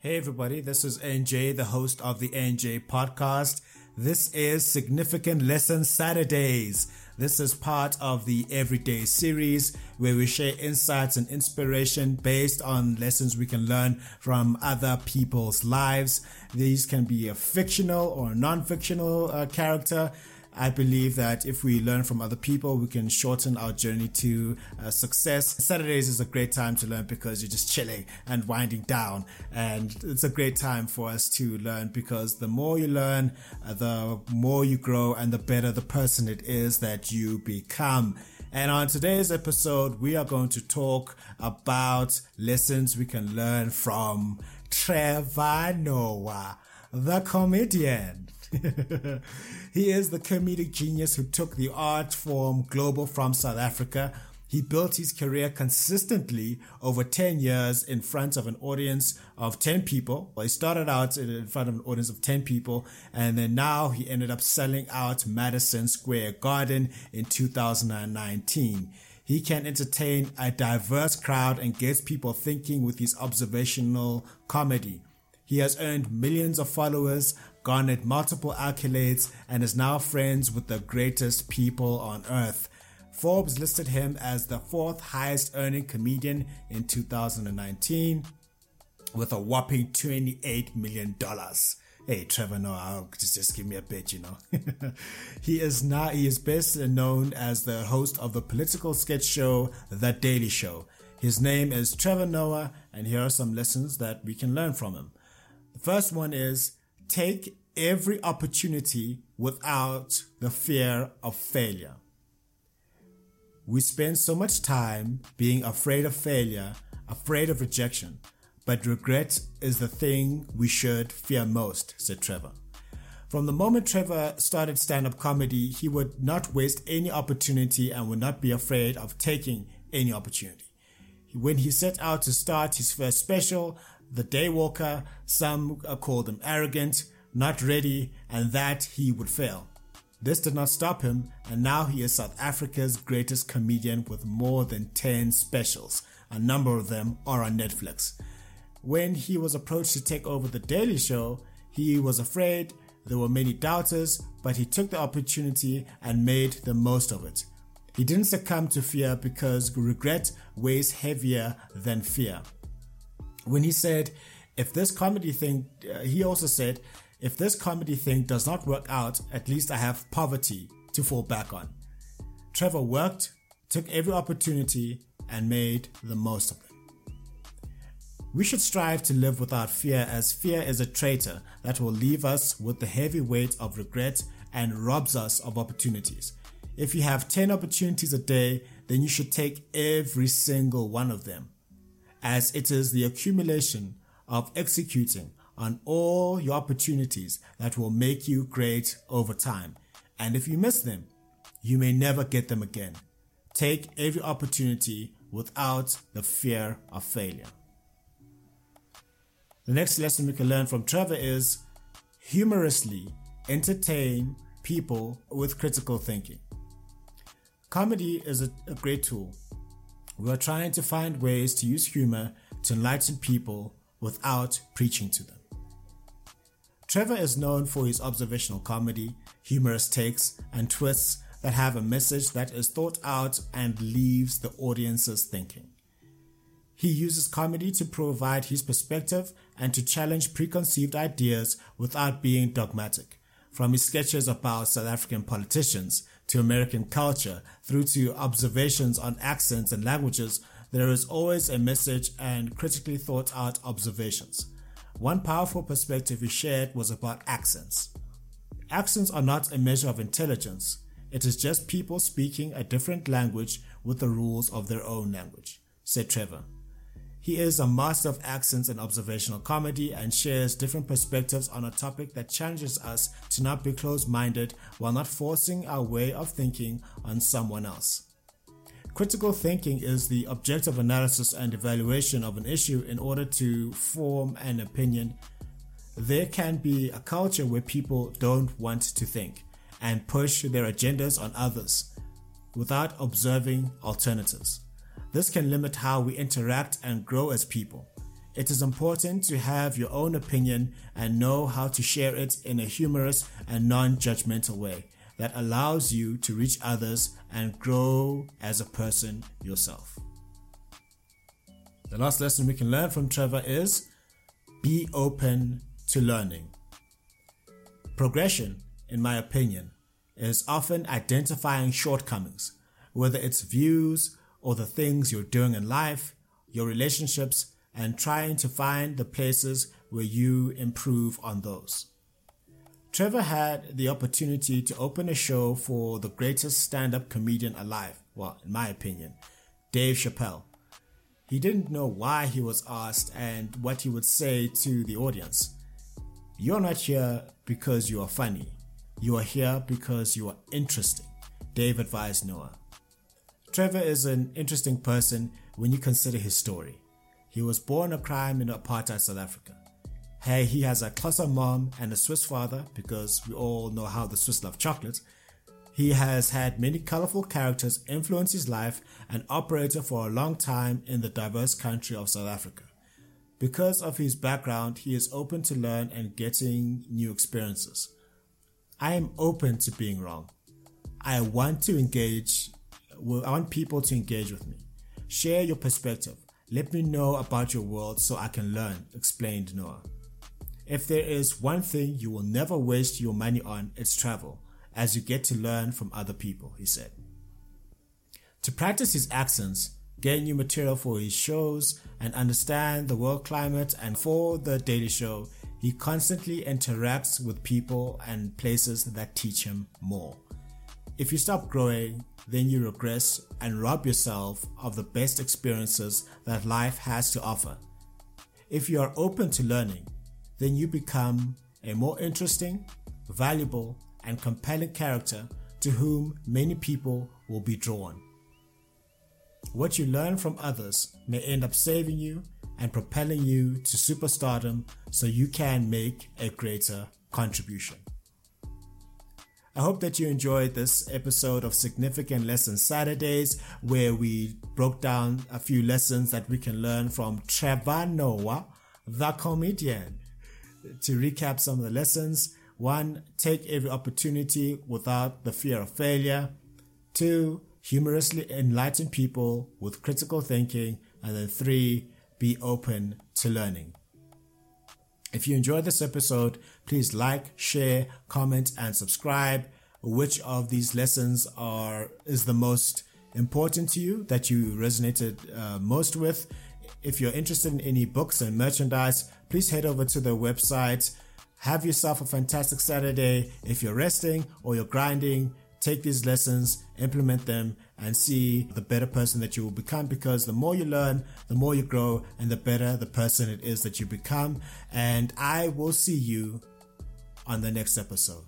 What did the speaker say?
Hey everybody, this is NJ, the host of the NJ podcast. This is Significant Lesson Saturdays. This is part of the Everyday series where we share insights and inspiration based on lessons we can learn from other people's lives. These can be a fictional or non-fictional uh, character I believe that if we learn from other people, we can shorten our journey to uh, success. Saturdays is a great time to learn because you're just chilling and winding down. And it's a great time for us to learn because the more you learn, uh, the more you grow and the better the person it is that you become. And on today's episode, we are going to talk about lessons we can learn from Trevor Noah, the comedian. he is the comedic genius who took the art form global from South Africa. He built his career consistently over 10 years in front of an audience of 10 people. Well, he started out in front of an audience of 10 people and then now he ended up selling out Madison Square Garden in 2019. He can entertain a diverse crowd and gets people thinking with his observational comedy. He has earned millions of followers, garnered multiple accolades, and is now friends with the greatest people on earth. Forbes listed him as the fourth highest earning comedian in 2019 with a whopping $28 million. Hey, Trevor Noah, just, just give me a bit, you know. he is now, he is best known as the host of the political sketch show, The Daily Show. His name is Trevor Noah, and here are some lessons that we can learn from him. First one is take every opportunity without the fear of failure. We spend so much time being afraid of failure, afraid of rejection, but regret is the thing we should fear most, said Trevor. From the moment Trevor started stand up comedy, he would not waste any opportunity and would not be afraid of taking any opportunity. When he set out to start his first special, the daywalker, some called him arrogant, not ready, and that he would fail. This did not stop him, and now he is South Africa's greatest comedian with more than 10 specials. A number of them are on Netflix. When he was approached to take over The Daily Show, he was afraid, there were many doubters, but he took the opportunity and made the most of it. He didn't succumb to fear because regret weighs heavier than fear when he said, if this comedy thing, uh, he also said, if this comedy thing does not work out, at least I have poverty to fall back on. Trevor worked, took every opportunity, and made the most of it. We should strive to live without fear, as fear is a traitor that will leave us with the heavy weight of regret and robs us of opportunities. If you have 10 opportunities a day, then you should take every single one of them as it is the accumulation of executing on all your opportunities that will make you great over time. And if you miss them, you may never get them again. Take every opportunity without the fear of failure. The next lesson we can learn from Trevor is humorously entertain people with critical thinking. Comedy is a, a great tool we are trying to find ways to use humor to enlighten people without preaching to them. Trevor is known for his observational comedy, humorous takes, and twists that have a message that is thought out and leaves the audiences thinking. He uses comedy to provide his perspective and to challenge preconceived ideas without being dogmatic. From his sketches about South African politicians to American culture through to observations on accents and languages, there is always a message and critically thought out observations. One powerful perspective he shared was about accents. Accents are not a measure of intelligence, it is just people speaking a different language with the rules of their own language, said Trevor. He is a master of accents and observational comedy and shares different perspectives on a topic that challenges us to not be closed minded while not forcing our way of thinking on someone else. Critical thinking is the objective analysis and evaluation of an issue in order to form an opinion. There can be a culture where people don't want to think and push their agendas on others without observing alternatives. This can limit how we interact and grow as people. It is important to have your own opinion and know how to share it in a humorous and non judgmental way that allows you to reach others and grow as a person yourself. The last lesson we can learn from Trevor is be open to learning. Progression, in my opinion, is often identifying shortcomings, whether it's views or the things you're doing in life, your relationships, and trying to find the places where you improve on those. Trevor had the opportunity to open a show for the greatest stand up comedian alive, well, in my opinion, Dave Chappelle. He didn't know why he was asked and what he would say to the audience. You're not here because you are funny. You are here because you are interesting, Dave advised Noah. Trevor is an interesting person when you consider his story. He was born a crime in apartheid South Africa. Hey, he has a Xhosa mom and a Swiss father because we all know how the Swiss love chocolate. He has had many colorful characters influence his life and operated for a long time in the diverse country of South Africa. Because of his background, he is open to learn and getting new experiences. I am open to being wrong. I want to engage, I want people to engage with me. Share your perspective. Let me know about your world so I can learn, explained Noah. If there is one thing you will never waste your money on, it's travel, as you get to learn from other people, he said. To practice his accents, get new material for his shows, and understand the world climate, and for The Daily Show, he constantly interacts with people and places that teach him more. If you stop growing, then you regress and rob yourself of the best experiences that life has to offer. If you are open to learning, then you become a more interesting, valuable, and compelling character to whom many people will be drawn. What you learn from others may end up saving you and propelling you to superstardom so you can make a greater contribution. I hope that you enjoyed this episode of Significant Lessons Saturdays, where we broke down a few lessons that we can learn from Trevor Noah, the comedian. To recap some of the lessons one, take every opportunity without the fear of failure. Two, humorously enlighten people with critical thinking. And then three, be open to learning. If you enjoyed this episode, please like, share, comment, and subscribe. Which of these lessons are is the most important to you that you resonated uh, most with? If you're interested in any books and merchandise, please head over to the website. Have yourself a fantastic Saturday. If you're resting or you're grinding, take these lessons, implement them, and see the better person that you will become because the more you learn, the more you grow, and the better the person it is that you become. And I will see you on the next episode.